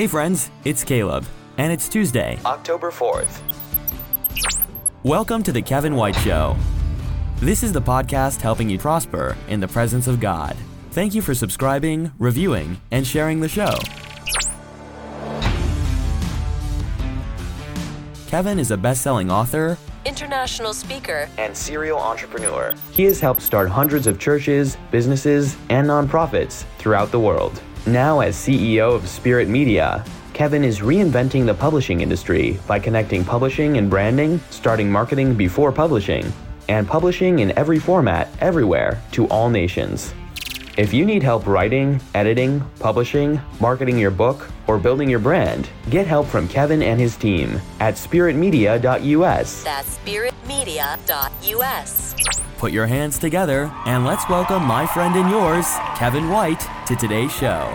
Hey friends, it's Caleb, and it's Tuesday, October 4th. Welcome to the Kevin White Show. This is the podcast helping you prosper in the presence of God. Thank you for subscribing, reviewing, and sharing the show. Kevin is a best selling author, international speaker, and serial entrepreneur. He has helped start hundreds of churches, businesses, and nonprofits throughout the world. Now, as CEO of Spirit Media, Kevin is reinventing the publishing industry by connecting publishing and branding, starting marketing before publishing, and publishing in every format, everywhere, to all nations. If you need help writing, editing, publishing, marketing your book, or building your brand, get help from Kevin and his team at spiritmedia.us. That's spiritmedia.us. Put your hands together and let's welcome my friend and yours, Kevin White, to today's show.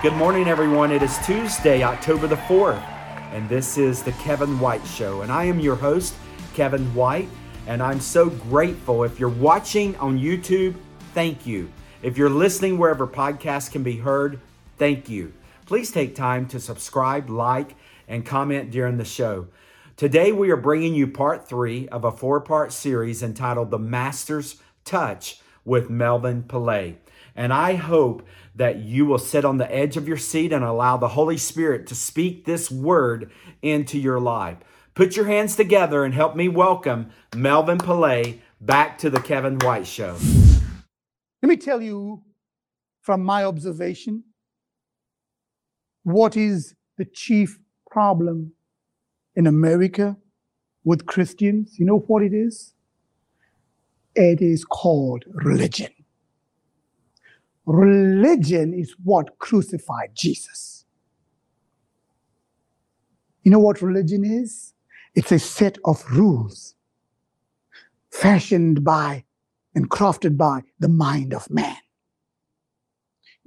Good morning, everyone. It is Tuesday, October the 4th, and this is the Kevin White Show. And I am your host, Kevin White, and I'm so grateful. If you're watching on YouTube, thank you. If you're listening wherever podcasts can be heard, thank you. Please take time to subscribe, like, and comment during the show. Today, we are bringing you part three of a four part series entitled The Master's Touch with Melvin Pillay. And I hope that you will sit on the edge of your seat and allow the Holy Spirit to speak this word into your life. Put your hands together and help me welcome Melvin Pillay back to the Kevin White Show. Let me tell you from my observation what is the chief problem in America with Christians. You know what it is? It is called religion. Religion is what crucified Jesus. You know what religion is? It's a set of rules fashioned by and crafted by the mind of man.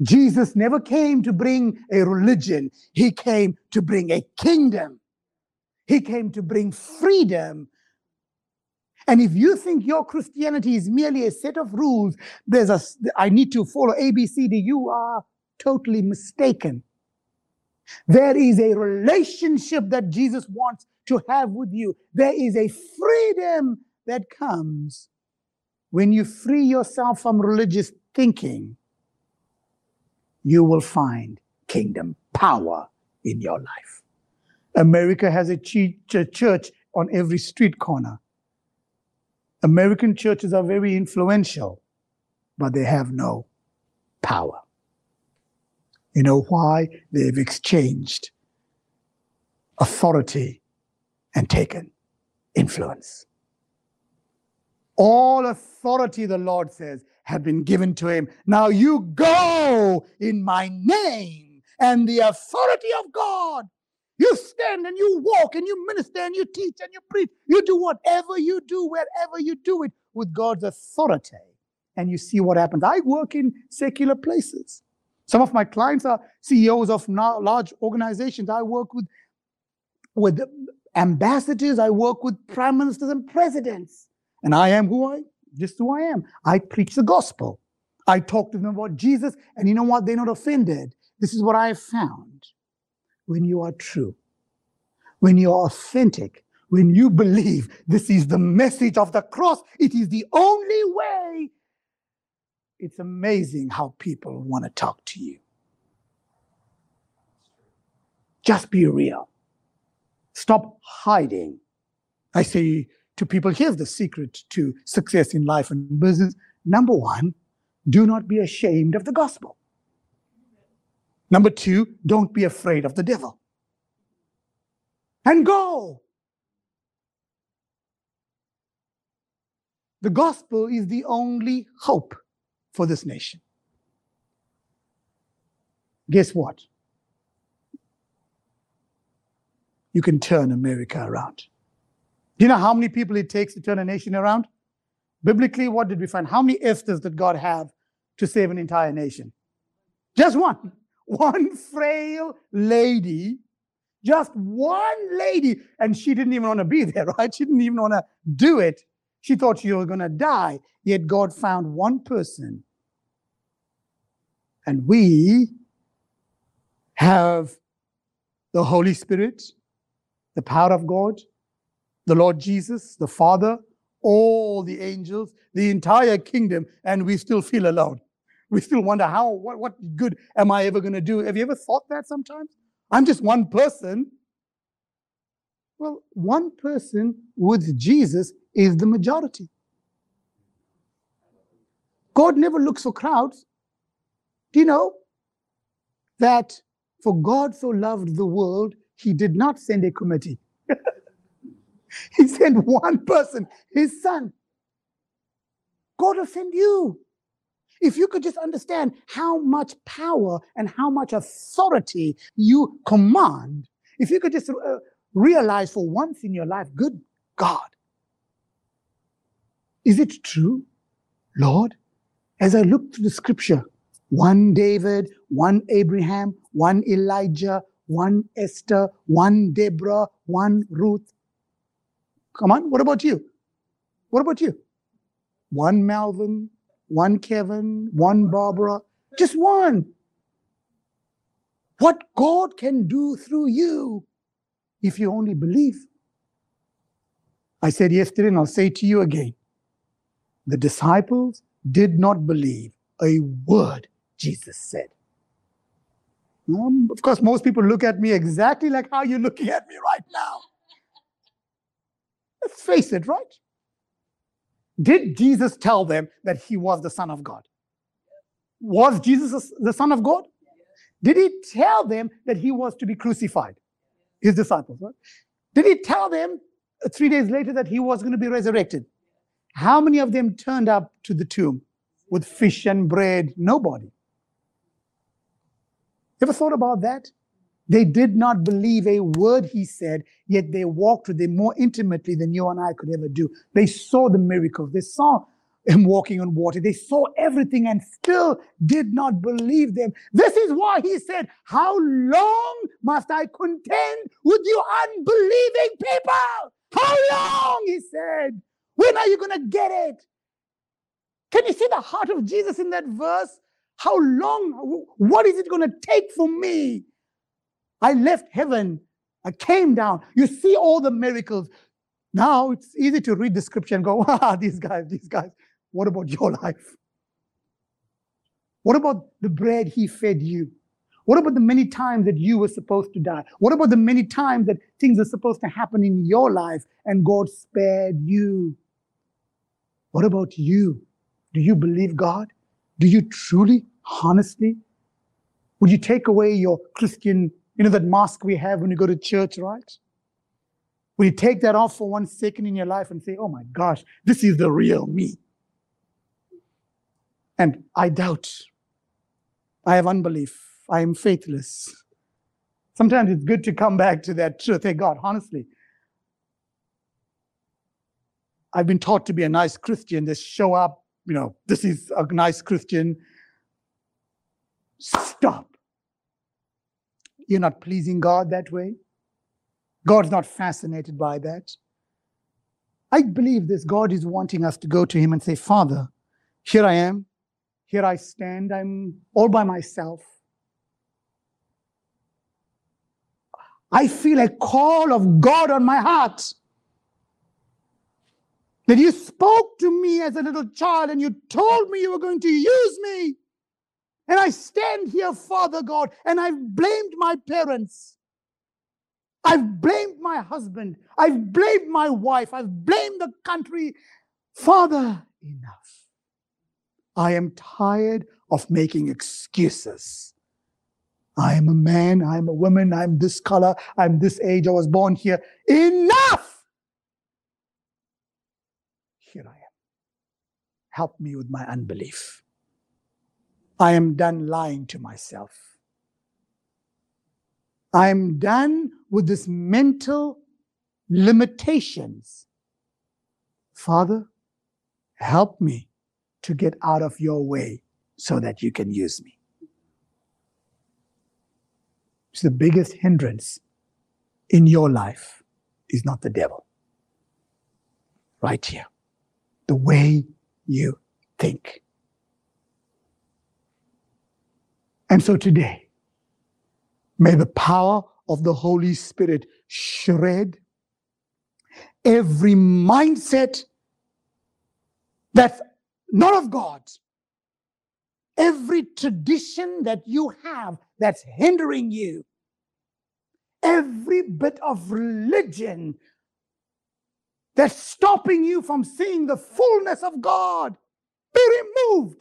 Jesus never came to bring a religion, he came to bring a kingdom. He came to bring freedom. And if you think your Christianity is merely a set of rules, there's a I need to follow ABCD, you are totally mistaken. There is a relationship that Jesus wants to have with you. There is a freedom that comes when you free yourself from religious thinking. You will find kingdom power in your life. America has a church on every street corner. American churches are very influential, but they have no power. You know why? They've exchanged authority and taken influence. All authority, the Lord says, have been given to him. Now you go in my name and the authority of God you stand and you walk and you minister and you teach and you preach. You do whatever you do, wherever you do it with God's authority. And you see what happens. I work in secular places. Some of my clients are CEOs of large organizations. I work with, with ambassadors. I work with prime ministers and presidents. And I am who I, just who I am. I preach the gospel. I talk to them about Jesus. And you know what? They're not offended. This is what I have found when you are true, when you are authentic, when you believe this is the message of the cross, it is the only way. It's amazing how people want to talk to you. Just be real. Stop hiding. I say to people here's the secret to success in life and business. Number one, do not be ashamed of the gospel. Number two, don't be afraid of the devil. And go. The gospel is the only hope for this nation. Guess what? You can turn America around. Do you know how many people it takes to turn a nation around? Biblically, what did we find? How many Esthers did God have to save an entire nation? Just one one frail lady, just one lady, and she didn't even want to be there, right? She didn't even want to do it. She thought she was going to die. Yet God found one person. And we have the Holy Spirit, the power of God, the Lord Jesus, the Father, all the angels, the entire kingdom, and we still feel alone. We still wonder how, what, what good am I ever going to do? Have you ever thought that sometimes? I'm just one person. Well, one person with Jesus is the majority. God never looks for crowds. Do you know that for God so loved the world, he did not send a committee. he sent one person, his son. God will send you. If you could just understand how much power and how much authority you command, if you could just uh, realize for once in your life, good God, is it true, Lord? As I look through the scripture, one David, one Abraham, one Elijah, one Esther, one Deborah, one Ruth. Come on, what about you? What about you? One Melvin, one Kevin, one Barbara, just one. What God can do through you if you only believe. I said yesterday, and I'll say to you again the disciples did not believe a word Jesus said. Um, of course, most people look at me exactly like how you're looking at me right now. Let's face it, right? Did Jesus tell them that he was the Son of God? Was Jesus the Son of God? Did he tell them that he was to be crucified? His disciples, right? Did he tell them uh, three days later that he was going to be resurrected? How many of them turned up to the tomb with fish and bread? Nobody. Ever thought about that? They did not believe a word he said, yet they walked with him more intimately than you and I could ever do. They saw the miracles. They saw him walking on water. They saw everything and still did not believe them. This is why he said, How long must I contend with you unbelieving people? How long? He said. When are you going to get it? Can you see the heart of Jesus in that verse? How long? What is it going to take for me? I left heaven. I came down. You see all the miracles. Now it's easy to read the scripture and go, ah, these guys, these guys. What about your life? What about the bread he fed you? What about the many times that you were supposed to die? What about the many times that things are supposed to happen in your life and God spared you? What about you? Do you believe God? Do you truly, honestly? Would you take away your Christian, you know, that mask we have when you go to church, right? Will you take that off for one second in your life and say, oh my gosh, this is the real me? And I doubt. I have unbelief. I am faithless. Sometimes it's good to come back to that truth. Hey, God, honestly, I've been taught to be a nice Christian, just show up, you know, this is a nice Christian. Stop. You're not pleasing God that way. God's not fascinated by that. I believe this God is wanting us to go to Him and say, Father, here I am. Here I stand. I'm all by myself. I feel a call of God on my heart that you spoke to me as a little child and you told me you were going to use me. And I stand here, Father God, and I've blamed my parents. I've blamed my husband. I've blamed my wife. I've blamed the country. Father, enough. I am tired of making excuses. I am a man. I'm a woman. I'm this color. I'm this age. I was born here. Enough! Here I am. Help me with my unbelief. I am done lying to myself. I am done with this mental limitations. Father, help me to get out of your way so that you can use me. It's the biggest hindrance in your life is not the devil. Right here the way you think. And so today, may the power of the Holy Spirit shred every mindset that's not of God. Every tradition that you have that's hindering you. Every bit of religion that's stopping you from seeing the fullness of God be removed.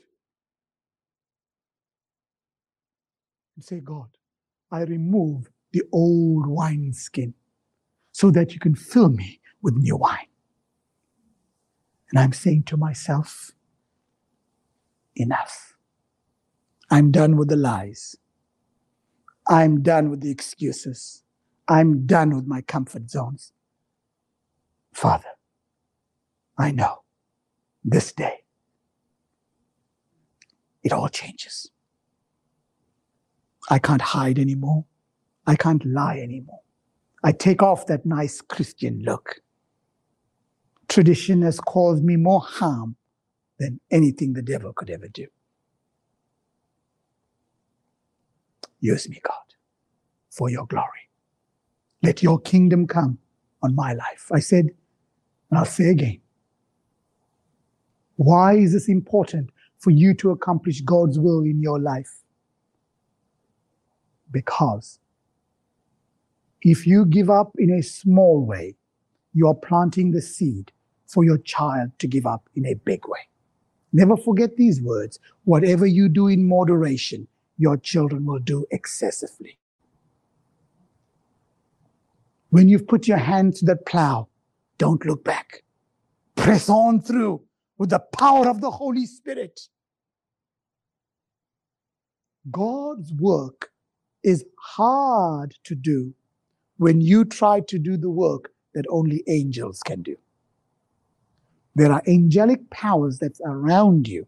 And say, God, I remove the old wineskin so that you can fill me with new wine. And I'm saying to myself, enough. I'm done with the lies. I'm done with the excuses. I'm done with my comfort zones. Father, I know this day it all changes. I can't hide anymore. I can't lie anymore. I take off that nice Christian look. Tradition has caused me more harm than anything the devil could ever do. Use me, God, for your glory. Let your kingdom come on my life. I said, and I'll say again, why is this important for you to accomplish God's will in your life? Because if you give up in a small way, you are planting the seed for your child to give up in a big way. Never forget these words. Whatever you do in moderation, your children will do excessively. When you've put your hand to that plow, don't look back. Press on through with the power of the Holy Spirit. God's work is hard to do when you try to do the work that only angels can do. There are angelic powers that's around you.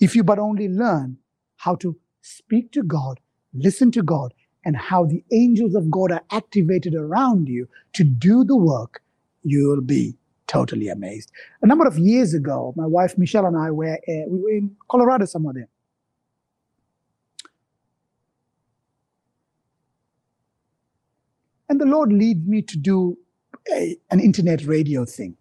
If you but only learn how to speak to God, listen to God, and how the angels of God are activated around you to do the work, you'll be totally amazed. A number of years ago, my wife Michelle and I were uh, we were in Colorado somewhere there. And the Lord lead me to do a, an internet radio thing.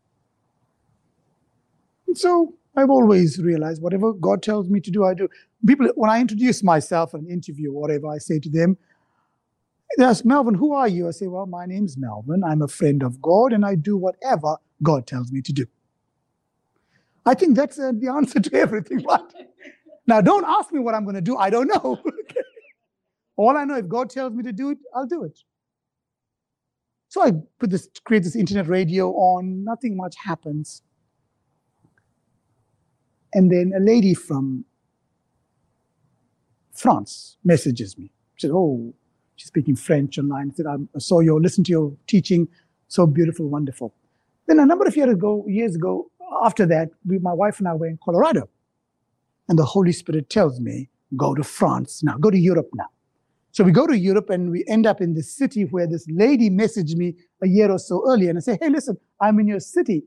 And so I've always realized whatever God tells me to do, I do. People, when I introduce myself in an interview or whatever, I say to them, they ask, Melvin, who are you? I say, well, my name's Melvin. I'm a friend of God and I do whatever God tells me to do. I think that's uh, the answer to everything, right? now, don't ask me what I'm going to do. I don't know. All I know, if God tells me to do it, I'll do it. So I put this, create this internet radio on, nothing much happens. And then a lady from France messages me. She said, Oh, she's speaking French online. I said, I saw your, listen to your teaching, so beautiful, wonderful. Then a number of years ago, years ago, after that, we, my wife and I were in Colorado. And the Holy Spirit tells me, go to France now, go to Europe now. So we go to Europe and we end up in this city where this lady messaged me a year or so earlier and I say, hey, listen, I'm in your city.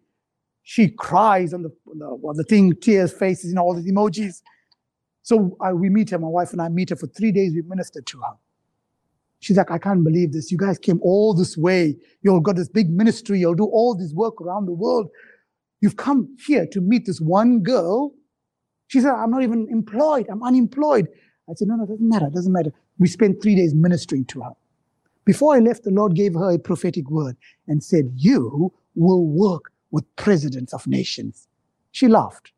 She cries on the, the, the thing, tears, faces, you know, all these emojis. So I, we meet her, my wife and I meet her for three days. We minister to her. She's like, I can't believe this. You guys came all this way. You've got this big ministry. You'll do all this work around the world. You've come here to meet this one girl. She said, I'm not even employed. I'm unemployed. I said, no, no, it doesn't matter. It doesn't matter. We spent three days ministering to her. Before I left, the Lord gave her a prophetic word and said, You will work with presidents of nations. She laughed,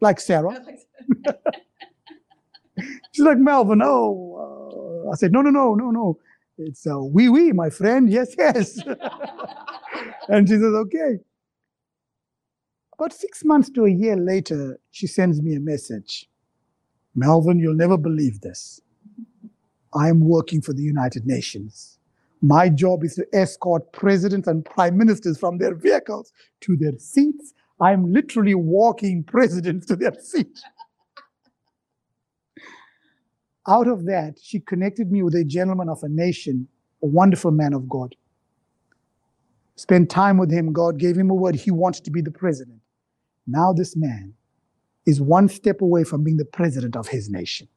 like Sarah. She's like, Melvin, oh. Uh, I said, No, no, no, no, no. It's a uh, wee wee, my friend. Yes, yes. and she says, Okay. About six months to a year later, she sends me a message Melvin, you'll never believe this. I'm working for the United Nations. My job is to escort presidents and prime ministers from their vehicles to their seats. I'm literally walking presidents to their seats. Out of that, she connected me with a gentleman of a nation, a wonderful man of God. Spent time with him. God gave him a word. He wants to be the president. Now, this man is one step away from being the president of his nation.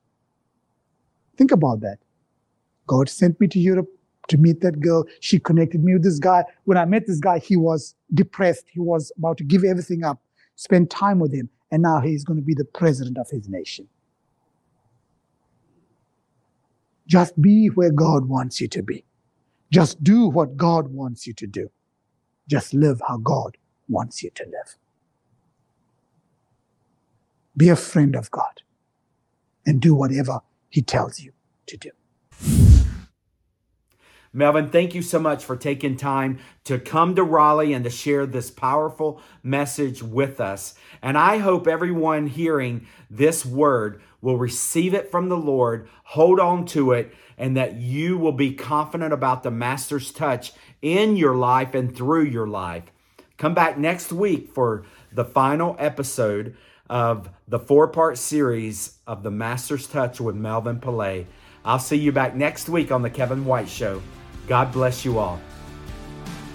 Think about that. God sent me to Europe to meet that girl. She connected me with this guy. When I met this guy, he was depressed. He was about to give everything up, spend time with him, and now he's going to be the president of his nation. Just be where God wants you to be. Just do what God wants you to do. Just live how God wants you to live. Be a friend of God and do whatever He tells you to do. Melvin, thank you so much for taking time to come to Raleigh and to share this powerful message with us. And I hope everyone hearing this word will receive it from the Lord, hold on to it, and that you will be confident about the Master's touch in your life and through your life. Come back next week for the final episode of the four part series of the Master's Touch with Melvin Pillay. I'll see you back next week on The Kevin White Show. God bless you all.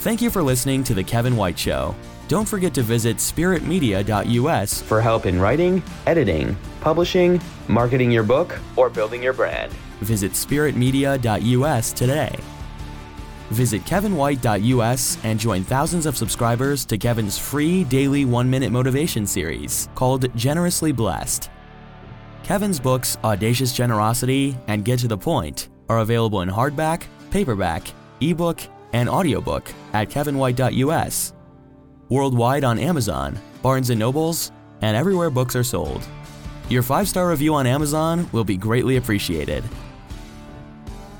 Thank you for listening to The Kevin White Show. Don't forget to visit spiritmedia.us for help in writing, editing, publishing, marketing your book, or building your brand. Visit spiritmedia.us today. Visit kevinwhite.us and join thousands of subscribers to Kevin's free daily one minute motivation series called Generously Blessed. Kevin's books, Audacious Generosity and Get to the Point, are available in hardback, paperback, ebook, and audiobook at kevinwhite.us, worldwide on Amazon, Barnes & Nobles, and everywhere books are sold. Your 5-star review on Amazon will be greatly appreciated.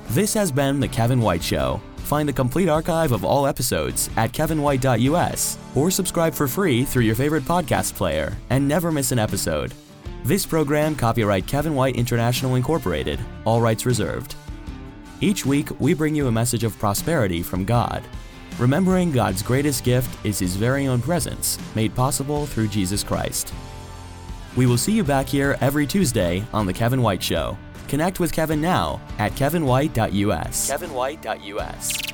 This has been The Kevin White Show. Find the complete archive of all episodes at kevinwhite.us or subscribe for free through your favorite podcast player and never miss an episode. This program copyright Kevin White International Incorporated, all rights reserved. Each week, we bring you a message of prosperity from God. Remembering God's greatest gift is His very own presence, made possible through Jesus Christ. We will see you back here every Tuesday on The Kevin White Show. Connect with Kevin now at kevinwhite.us. kevinwhite.us.